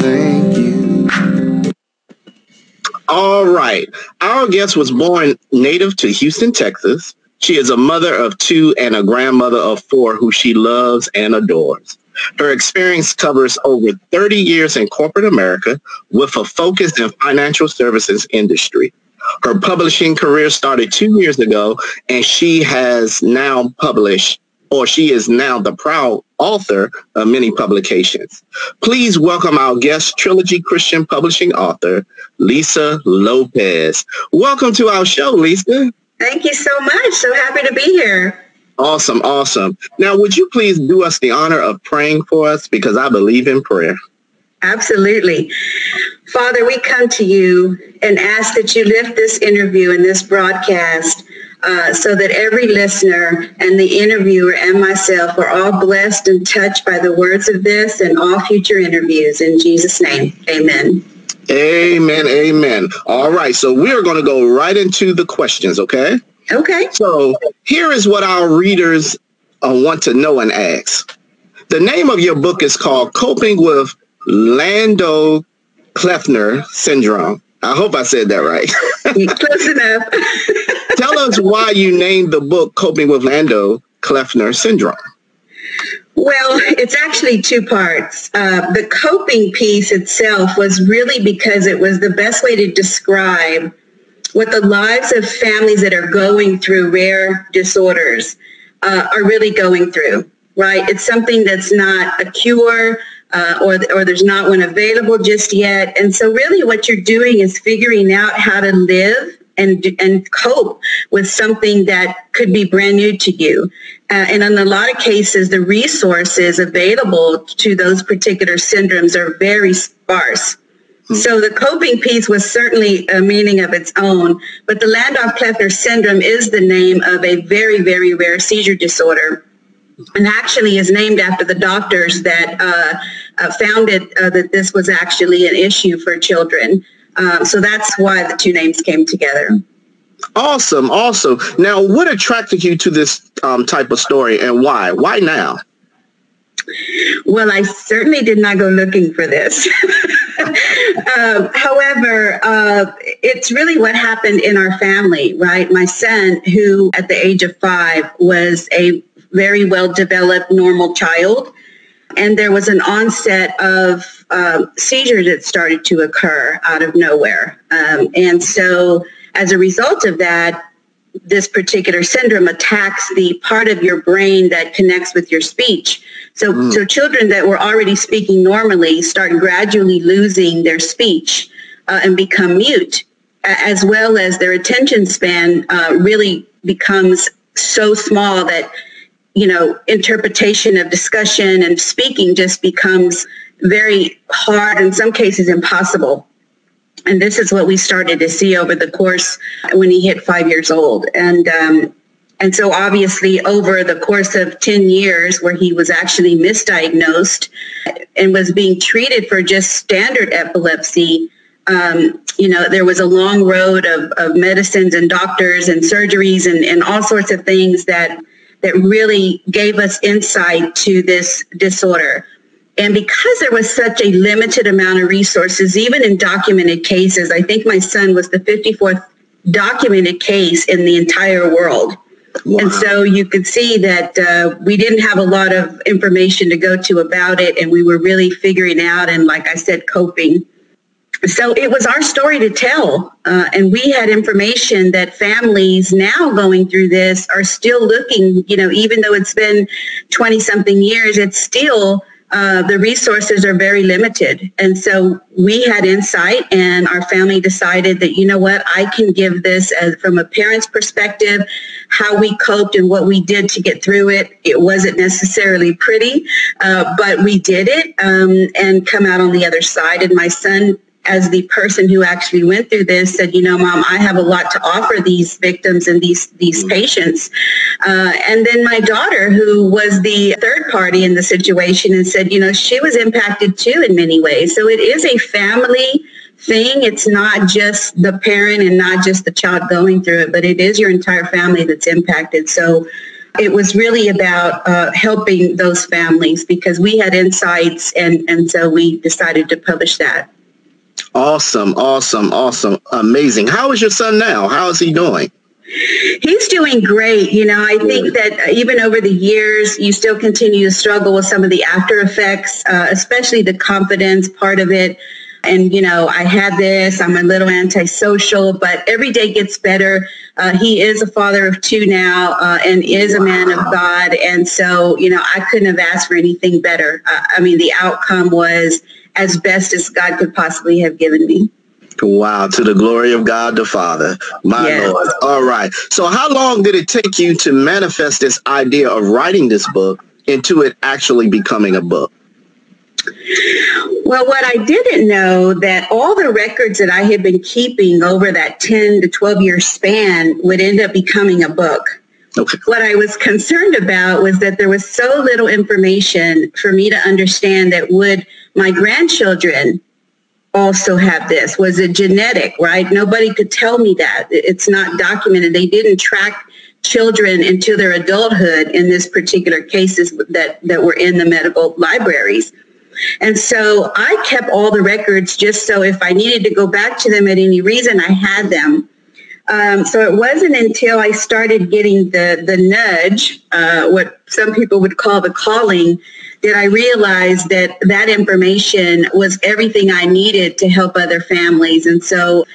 thank you. All right. Our guest was born native to Houston, Texas. She is a mother of two and a grandmother of four who she loves and adores. Her experience covers over 30 years in corporate America with a focus in financial services industry. Her publishing career started two years ago, and she has now published or she is now the proud author of many publications. Please welcome our guest, Trilogy Christian Publishing author, Lisa Lopez. Welcome to our show, Lisa. Thank you so much. So happy to be here. Awesome, awesome. Now, would you please do us the honor of praying for us because I believe in prayer. Absolutely. Father, we come to you and ask that you lift this interview and this broadcast uh, so that every listener and the interviewer and myself are all blessed and touched by the words of this and all future interviews. In Jesus' name, amen. Amen, amen. All right, so we're going to go right into the questions, okay? Okay. So here is what our readers uh, want to know and ask. The name of your book is called Coping with Lando Kleffner Syndrome. I hope I said that right. Close enough. Tell us why you named the book Coping with Lando Kleffner Syndrome. Well, it's actually two parts. Uh, the coping piece itself was really because it was the best way to describe what the lives of families that are going through rare disorders uh, are really going through, right? It's something that's not a cure uh, or, or there's not one available just yet. And so really what you're doing is figuring out how to live and, and cope with something that could be brand new to you. Uh, and in a lot of cases, the resources available to those particular syndromes are very sparse. Hmm. So the coping piece was certainly a meaning of its own, but the Landau-Kleffner syndrome is the name of a very, very rare seizure disorder and actually is named after the doctors that uh, uh, found it, uh, that this was actually an issue for children. Um, so that's why the two names came together. Awesome, awesome. Now, what attracted you to this um, type of story and why? Why now? Well, I certainly did not go looking for this. uh, however, uh, it's really what happened in our family, right? My son, who at the age of five was a very well developed normal child, and there was an onset of uh, seizures that started to occur out of nowhere. Um, and so as a result of that, this particular syndrome attacks the part of your brain that connects with your speech. So, mm. so children that were already speaking normally start gradually losing their speech uh, and become mute, as well as their attention span uh, really becomes so small that you know, interpretation of discussion and speaking just becomes very hard, in some cases impossible. And this is what we started to see over the course when he hit five years old. And um, and so obviously over the course of 10 years where he was actually misdiagnosed and was being treated for just standard epilepsy, um, you know, there was a long road of, of medicines and doctors and surgeries and, and all sorts of things that that really gave us insight to this disorder. And because there was such a limited amount of resources, even in documented cases, I think my son was the 54th documented case in the entire world. Wow. And so you could see that uh, we didn't have a lot of information to go to about it, and we were really figuring out and, like I said, coping so it was our story to tell. Uh, and we had information that families now going through this are still looking, you know, even though it's been 20 something years, it's still, uh, the resources are very limited. And so we had insight and our family decided that, you know what, I can give this as from a parent's perspective, how we coped and what we did to get through it. It wasn't necessarily pretty, uh, but we did it um, and come out on the other side. And my son as the person who actually went through this said, you know, mom, I have a lot to offer these victims and these these mm-hmm. patients. Uh, and then my daughter, who was the third party in the situation, and said, you know, she was impacted too in many ways. So it is a family thing. It's not just the parent and not just the child going through it, but it is your entire family that's impacted. So it was really about uh, helping those families because we had insights and, and so we decided to publish that. Awesome, awesome, awesome, amazing. How is your son now? How is he doing? He's doing great. You know, I think that even over the years, you still continue to struggle with some of the after effects, uh, especially the confidence part of it. And, you know, I had this, I'm a little antisocial, but every day gets better. Uh, he is a father of two now uh, and is a man of God. And so, you know, I couldn't have asked for anything better. Uh, I mean, the outcome was as best as God could possibly have given me. Wow, to the glory of God the Father, my yes. Lord. All right. So, how long did it take you to manifest this idea of writing this book into it actually becoming a book? Well, what I didn't know that all the records that I had been keeping over that 10 to 12 year span would end up becoming a book. Okay. What I was concerned about was that there was so little information for me to understand that would my grandchildren also have this? Was it genetic, right? Nobody could tell me that. It's not documented. They didn't track children into their adulthood in this particular cases that, that were in the medical libraries. And so I kept all the records just so if I needed to go back to them at any reason, I had them. Um, so it wasn't until I started getting the the nudge, uh, what some people would call the calling, did I realize that that information was everything I needed to help other families. And so,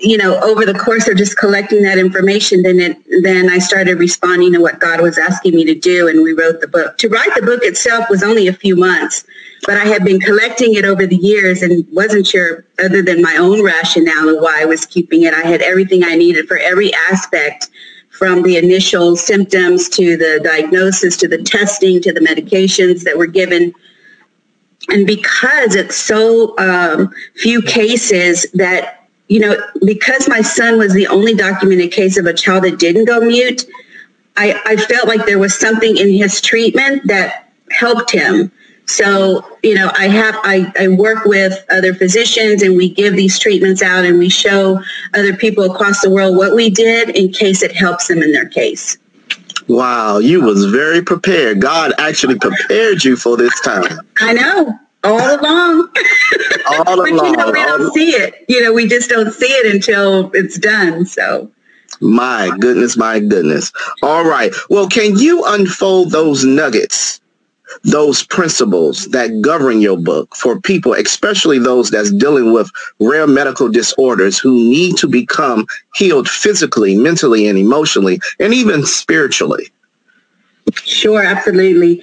you know, over the course of just collecting that information, then it, then I started responding to what God was asking me to do, and we wrote the book. To write the book itself was only a few months, but I had been collecting it over the years and wasn't sure, other than my own rationale of why I was keeping it. I had everything I needed for every aspect from the initial symptoms to the diagnosis to the testing to the medications that were given. And because it's so um, few cases that, you know, because my son was the only documented case of a child that didn't go mute, I, I felt like there was something in his treatment that helped him so, you know, I have, I, I work with other physicians and we give these treatments out and we show other people across the world what we did in case it helps them in their case. Wow, you was very prepared. God actually prepared you for this time. I know. All along. All but, along. You know, we don't see it. You know, we just don't see it until it's done. So my goodness, my goodness. All right. Well, can you unfold those nuggets those principles that govern your book for people, especially those that's dealing with rare medical disorders who need to become healed physically, mentally, and emotionally, and even spiritually? Sure, absolutely.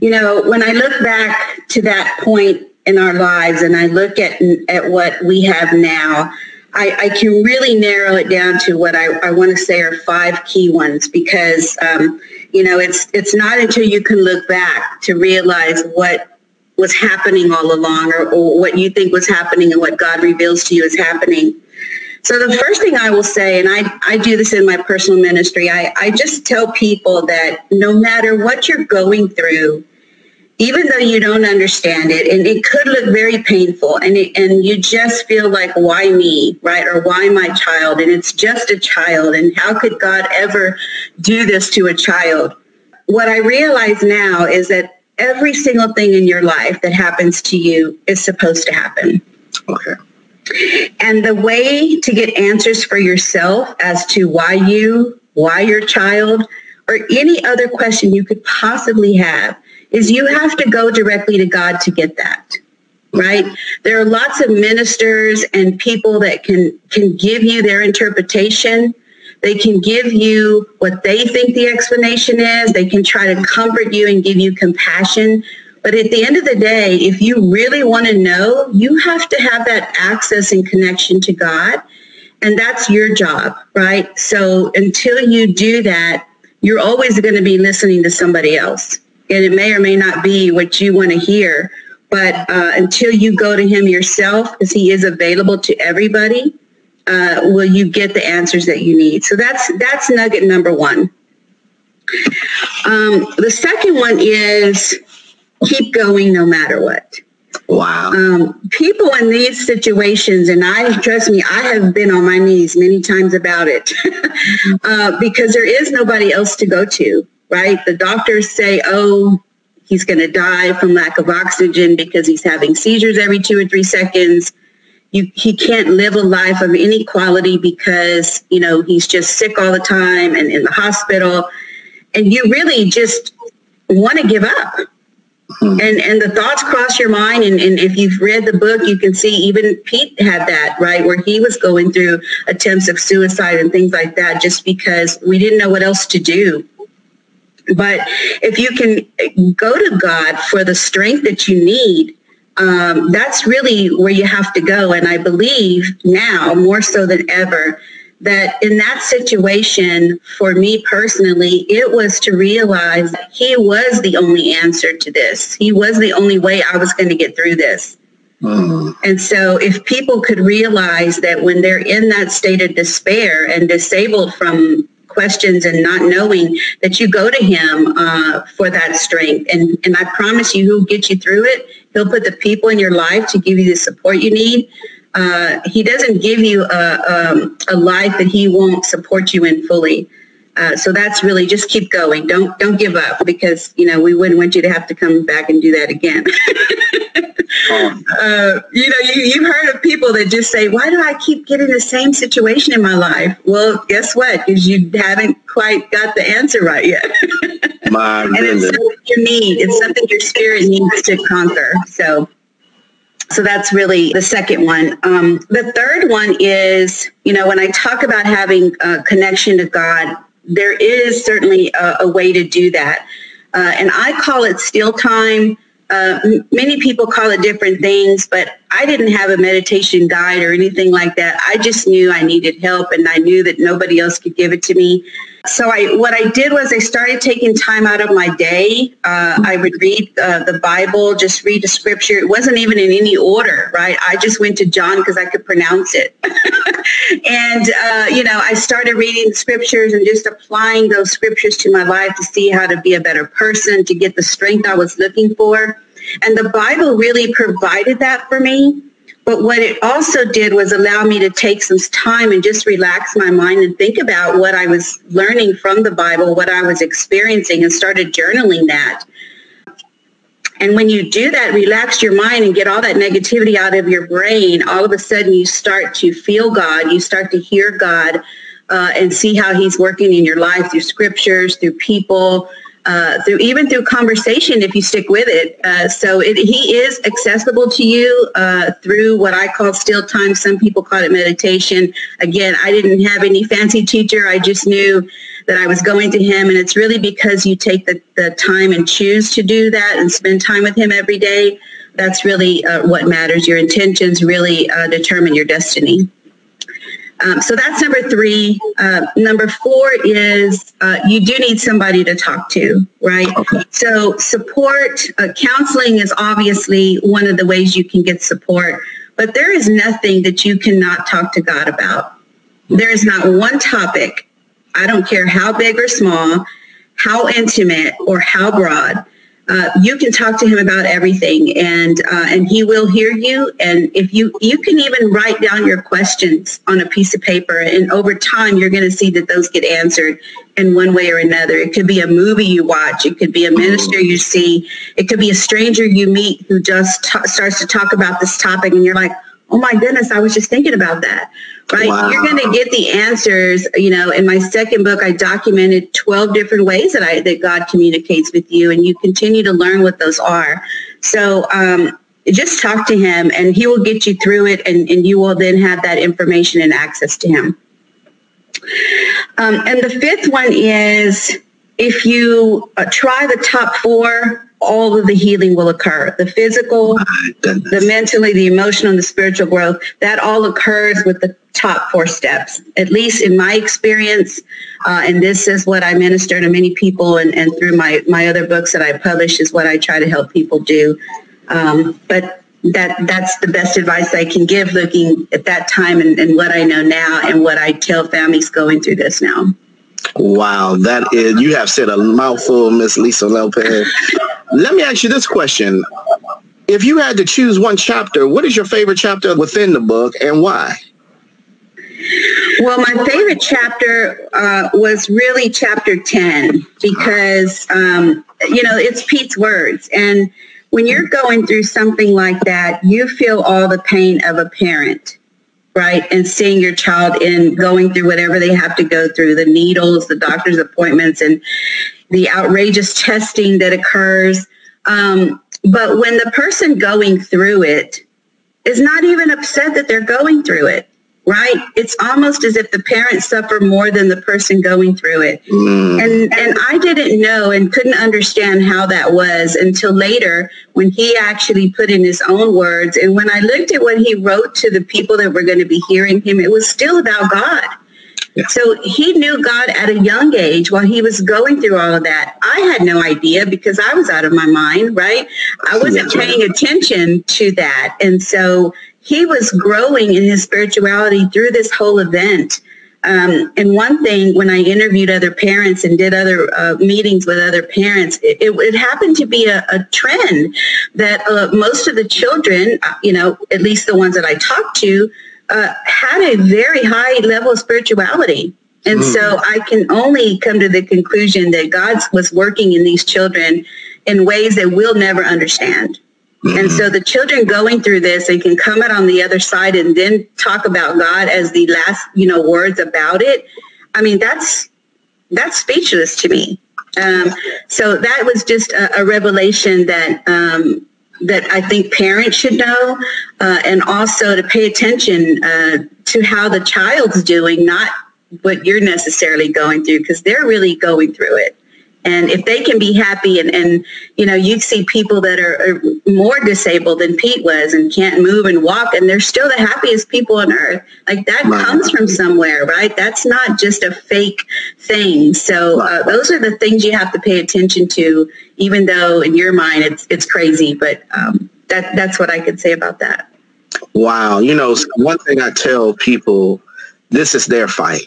You know, when I look back to that point in our lives and I look at, at what we have now, I, I can really narrow it down to what I, I want to say are five key ones because um, you know, it's it's not until you can look back to realize what was happening all along or, or what you think was happening and what God reveals to you is happening. So the first thing I will say, and I, I do this in my personal ministry, I, I just tell people that no matter what you're going through, even though you don't understand it, and it could look very painful, and it, and you just feel like, why me, right, or why my child, and it's just a child, and how could God ever do this to a child? What I realize now is that every single thing in your life that happens to you is supposed to happen. Okay. And the way to get answers for yourself as to why you, why your child, or any other question you could possibly have is you have to go directly to God to get that. Right? There are lots of ministers and people that can can give you their interpretation. They can give you what they think the explanation is. They can try to comfort you and give you compassion. But at the end of the day, if you really want to know, you have to have that access and connection to God. And that's your job, right? So until you do that, you're always going to be listening to somebody else and it may or may not be what you want to hear. But uh, until you go to him yourself, because he is available to everybody, uh, will you get the answers that you need? So that's that's nugget number one. Um, the second one is keep going no matter what. Wow. Um, people in these situations, and I trust me, I have been on my knees many times about it uh, because there is nobody else to go to right? The doctors say, oh, he's going to die from lack of oxygen because he's having seizures every two or three seconds. you, he can't live a life of inequality because, you know, he's just sick all the time and in the hospital. And you really just want to give up. Mm-hmm. And and the thoughts cross your mind. And, and if you've read the book, you can see even Pete had that, right? Where he was going through attempts of suicide and things like that just because we didn't know what else to do. But if you can go to God for the strength that you need, um, that's really where you have to go. And I believe now more so than ever that in that situation, for me personally, it was to realize that he was the only answer to this. He was the only way I was going to get through this. Mm. And so if people could realize that when they're in that state of despair and disabled from questions and not knowing that you go to him uh, for that strength. And, and I promise you, he'll get you through it. He'll put the people in your life to give you the support you need. Uh, he doesn't give you a, um, a life that he won't support you in fully. Uh, so that's really just keep going. Don't don't give up because you know we wouldn't want you to have to come back and do that again. uh, you know, you, you've heard of people that just say, "Why do I keep getting the same situation in my life?" Well, guess what? Because you haven't quite got the answer right yet. my and it's something you need. It's something your spirit needs to conquer. So. So that's really the second one. Um, the third one is, you know, when I talk about having a connection to God, there is certainly a, a way to do that. Uh, and I call it still time. Uh, many people call it different things, but I didn't have a meditation guide or anything like that. I just knew I needed help and I knew that nobody else could give it to me. So I, what I did was I started taking time out of my day. Uh, I would read uh, the Bible, just read the scripture. It wasn't even in any order, right? I just went to John because I could pronounce it. and, uh, you know, I started reading the scriptures and just applying those scriptures to my life to see how to be a better person, to get the strength I was looking for. And the Bible really provided that for me. But what it also did was allow me to take some time and just relax my mind and think about what I was learning from the Bible, what I was experiencing, and started journaling that. And when you do that, relax your mind and get all that negativity out of your brain, all of a sudden you start to feel God, you start to hear God uh, and see how he's working in your life through scriptures, through people, uh, through even through conversation if you stick with it. Uh, so it, he is accessible to you uh, through what I call still time. Some people call it meditation. Again, I didn't have any fancy teacher. I just knew that I was going to him. And it's really because you take the, the time and choose to do that and spend time with him every day. That's really uh, what matters. Your intentions really uh, determine your destiny. Um, so that's number three. Uh, number four is uh, you do need somebody to talk to, right? Okay. So support, uh, counseling is obviously one of the ways you can get support, but there is nothing that you cannot talk to God about. There is not one topic, I don't care how big or small, how intimate or how broad, uh, you can talk to him about everything and uh, and he will hear you. And if you you can even write down your questions on a piece of paper and over time you're going to see that those get answered in one way or another. It could be a movie you watch. It could be a minister you see. It could be a stranger you meet who just t- starts to talk about this topic and you're like oh my goodness, I was just thinking about that. Right? Wow. You're going to get the answers. You know, in my second book, I documented 12 different ways that I that God communicates with you, and you continue to learn what those are. So um, just talk to Him, and He will get you through it, and, and you will then have that information and access to Him. Um, and the fifth one is if you uh, try the top four all of the healing will occur. The physical, the mentally, the emotional, and the spiritual growth, that all occurs with the top four steps, at least in my experience. Uh, and this is what I minister to many people and, and through my, my other books that I publish is what I try to help people do. Um, but that that's the best advice I can give looking at that time and, and what I know now and what I tell families going through this now. Wow, that is you have said a mouthful, Miss Lisa Lopez. Let me ask you this question. If you had to choose one chapter, what is your favorite chapter within the book and why? Well, my favorite chapter uh, was really chapter 10 because, um, you know, it's Pete's words. And when you're going through something like that, you feel all the pain of a parent, right? And seeing your child in going through whatever they have to go through, the needles, the doctor's appointments, and the outrageous testing that occurs. Um, but when the person going through it is not even upset that they're going through it, right? It's almost as if the parents suffer more than the person going through it. Mm. And and I didn't know and couldn't understand how that was until later when he actually put in his own words. And when I looked at what he wrote to the people that were going to be hearing him, it was still about God. Yeah. So he knew God at a young age while he was going through all of that. I had no idea because I was out of my mind, right? I wasn't paying attention to that. And so he was growing in his spirituality through this whole event. Um, and one thing, when I interviewed other parents and did other uh, meetings with other parents, it, it, it happened to be a, a trend that uh, most of the children, uh, you know, at least the ones that I talked to, uh, had a very high level of spirituality. And mm. so I can only come to the conclusion that God was working in these children in ways that we'll never understand. Mm-hmm. And so the children going through this, and can come out on the other side and then talk about God as the last, you know, words about it. I mean, that's that's speechless to me. Um, so that was just a, a revelation that um, that I think parents should know, uh, and also to pay attention uh, to how the child's doing, not what you're necessarily going through, because they're really going through it. And if they can be happy and, and you know, you see people that are, are, more disabled than Pete was and can't move and walk and they're still the happiest people on earth. Like that right. comes from somewhere, right? That's not just a fake thing. So uh, those are the things you have to pay attention to, even though in your mind it's, it's crazy. But um, that, that's what I could say about that. Wow. You know, one thing I tell people, this is their fight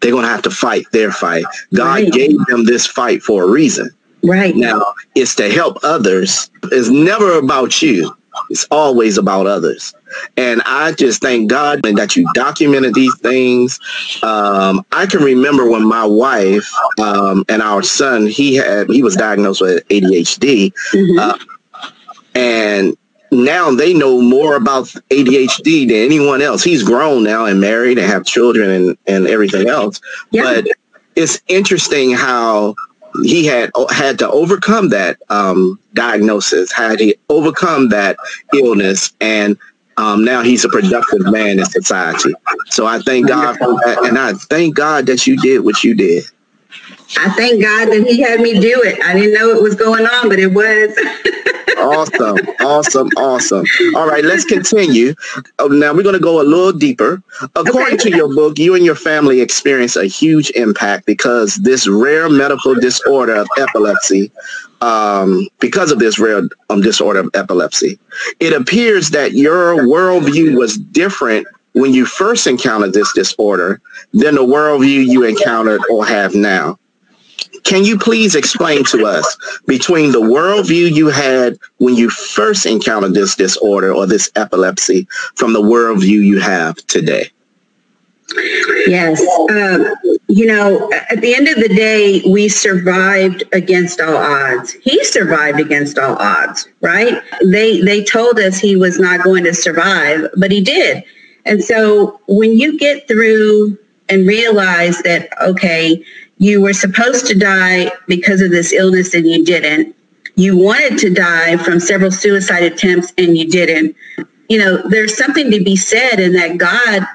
they're going to have to fight their fight. God right. gave them this fight for a reason. Right. Now, it's to help others. It's never about you. It's always about others. And I just thank God that you documented these things. Um, I can remember when my wife um, and our son, he had, he was diagnosed with ADHD. Mm-hmm. Uh, and now they know more about ADHD than anyone else. He's grown now and married and have children and, and everything else. Yeah. But it's interesting how he had had to overcome that um, diagnosis, had to overcome that illness, and um, now he's a productive man in society. So I thank God for that, and I thank God that you did what you did. I thank God that He had me do it. I didn't know it was going on, but it was. awesome, awesome, awesome. All right, let's continue. Oh, now we're going to go a little deeper. According okay. to your book, you and your family experienced a huge impact because this rare medical disorder of epilepsy. Um, because of this rare um, disorder of epilepsy, it appears that your worldview was different when you first encountered this disorder than the worldview you encountered or have now. Can you please explain to us between the worldview you had when you first encountered this disorder or this epilepsy from the worldview you have today? Yes. Um, you know, at the end of the day, we survived against all odds. He survived against all odds, right? They they told us he was not going to survive, but he did. And so when you get through and realize that, okay, you were supposed to die because of this illness and you didn't. You wanted to die from several suicide attempts and you didn't. You know, there's something to be said in that God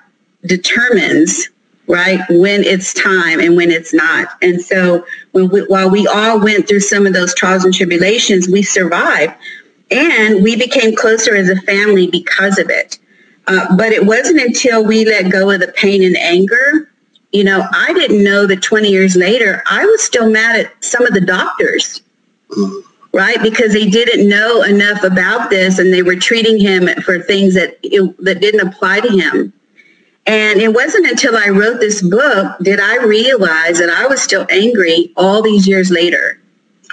determines, right, when it's time and when it's not. And so when we, while we all went through some of those trials and tribulations, we survived and we became closer as a family because of it. Uh, but it wasn't until we let go of the pain and anger you know, I didn't know that 20 years later, I was still mad at some of the doctors, right? Because they didn't know enough about this and they were treating him for things that, it, that didn't apply to him. And it wasn't until I wrote this book did I realize that I was still angry all these years later.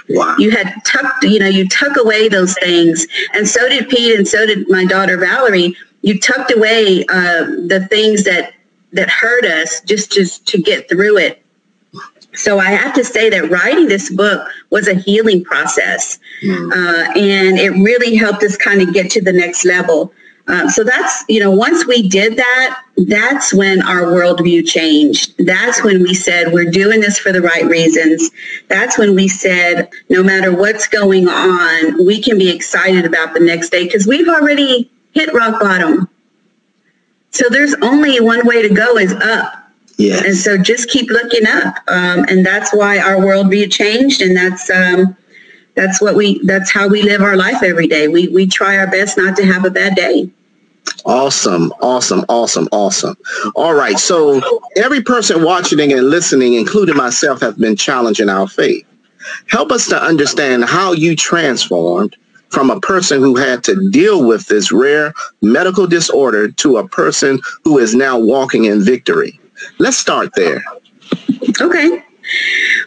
Wow. You had tucked, you know, you tuck away those things. And so did Pete and so did my daughter Valerie. You tucked away uh, the things that that hurt us just to, to get through it. So I have to say that writing this book was a healing process. Mm. Uh, and it really helped us kind of get to the next level. Uh, so that's, you know, once we did that, that's when our worldview changed. That's when we said, we're doing this for the right reasons. That's when we said, no matter what's going on, we can be excited about the next day because we've already hit rock bottom. So there's only one way to go is up. Yes. And so just keep looking up. Um, and that's why our worldview changed. And that's, um, that's what we, that's how we live our life every day. We, we try our best not to have a bad day. Awesome, awesome, awesome, awesome. All right. So every person watching and listening, including myself, have been challenging our faith. Help us to understand how you transformed from a person who had to deal with this rare medical disorder to a person who is now walking in victory. Let's start there. Okay.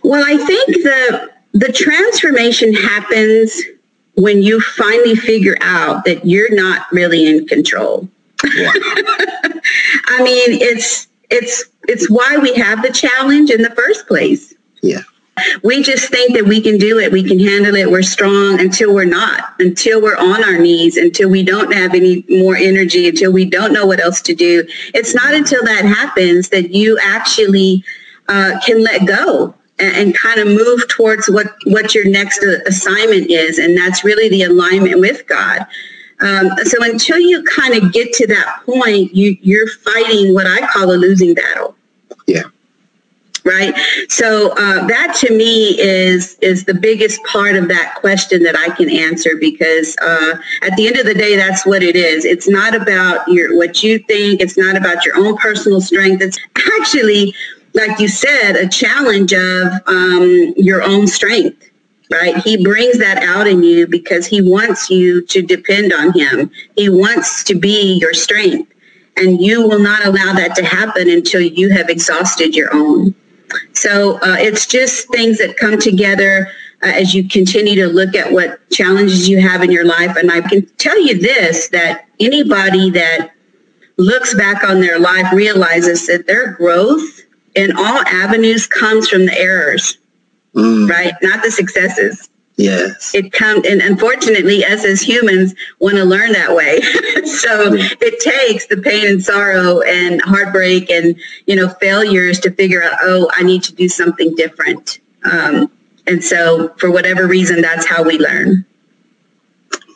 Well, I think the the transformation happens when you finally figure out that you're not really in control. Yeah. I mean, it's it's it's why we have the challenge in the first place. Yeah. We just think that we can do it, we can handle it, we're strong until we're not, until we're on our knees, until we don't have any more energy, until we don't know what else to do. It's not until that happens that you actually uh, can let go and, and kind of move towards what, what your next assignment is. And that's really the alignment with God. Um, so until you kind of get to that point, you, you're fighting what I call a losing battle. Yeah. Right. So uh, that to me is is the biggest part of that question that I can answer because uh, at the end of the day, that's what it is. It's not about your what you think. It's not about your own personal strength. It's actually like you said, a challenge of um, your own strength, right? He brings that out in you because he wants you to depend on him. He wants to be your strength. And you will not allow that to happen until you have exhausted your own. So uh, it's just things that come together uh, as you continue to look at what challenges you have in your life. And I can tell you this that anybody that looks back on their life realizes that their growth in all avenues comes from the errors, mm. right? Not the successes. Yes. It comes, and unfortunately, us as humans want to learn that way. so mm. it takes the pain and sorrow and heartbreak and, you know, failures to figure out, oh, I need to do something different. Um, and so for whatever reason, that's how we learn.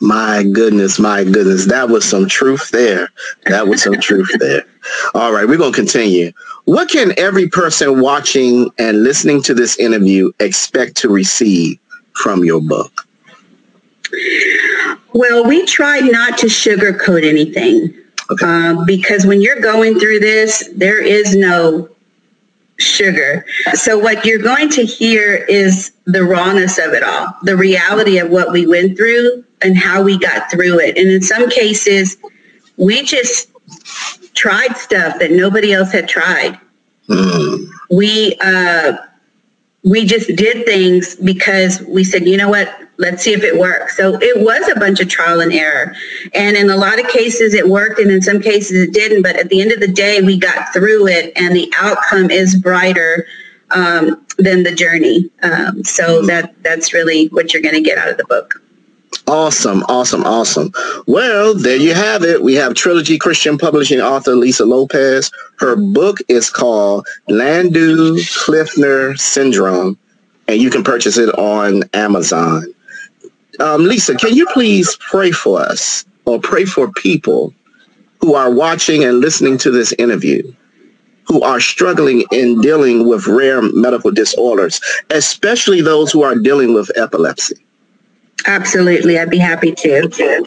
My goodness, my goodness. That was some truth there. That was some truth there. All right, we're going to continue. What can every person watching and listening to this interview expect to receive from your book? Well, we tried not to sugarcoat anything okay. uh, because when you're going through this, there is no sugar. So what you're going to hear is the rawness of it all, the reality of what we went through and how we got through it. And in some cases, we just tried stuff that nobody else had tried. Mm. We uh, we just did things because we said, you know what, let's see if it works. So it was a bunch of trial and error. And in a lot of cases it worked and in some cases it didn't. But at the end of the day, we got through it and the outcome is brighter um, than the journey. Um, so that that's really what you're going to get out of the book. Awesome, awesome, awesome. Well, there you have it. We have Trilogy Christian Publishing author Lisa Lopez. Her book is called Landu Kleffner Syndrome, and you can purchase it on Amazon. Um, Lisa, can you please pray for us or pray for people who are watching and listening to this interview? who are struggling in dealing with rare medical disorders, especially those who are dealing with epilepsy. Absolutely. I'd be happy to.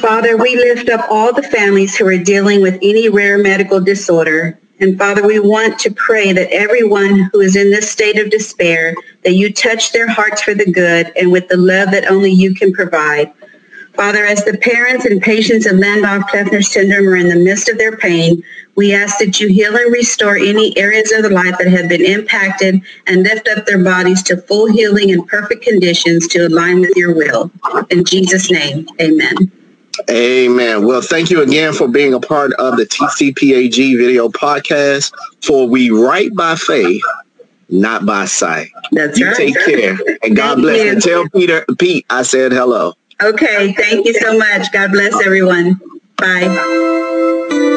Father, we lift up all the families who are dealing with any rare medical disorder. And Father, we want to pray that everyone who is in this state of despair, that you touch their hearts for the good and with the love that only you can provide. Father, as the parents and patients of Landau-Kleffner syndrome are in the midst of their pain, we ask that you heal and restore any areas of their life that have been impacted and lift up their bodies to full healing and perfect conditions to align with your will. In Jesus' name, amen. Amen. Well, thank you again for being a part of the TCPAG video podcast for We Write by Faith not by sight. That's you right. take care. And God Thank bless. you. And tell Peter, Pete, I said hello. Okay. Thank you so much. God bless everyone. Bye.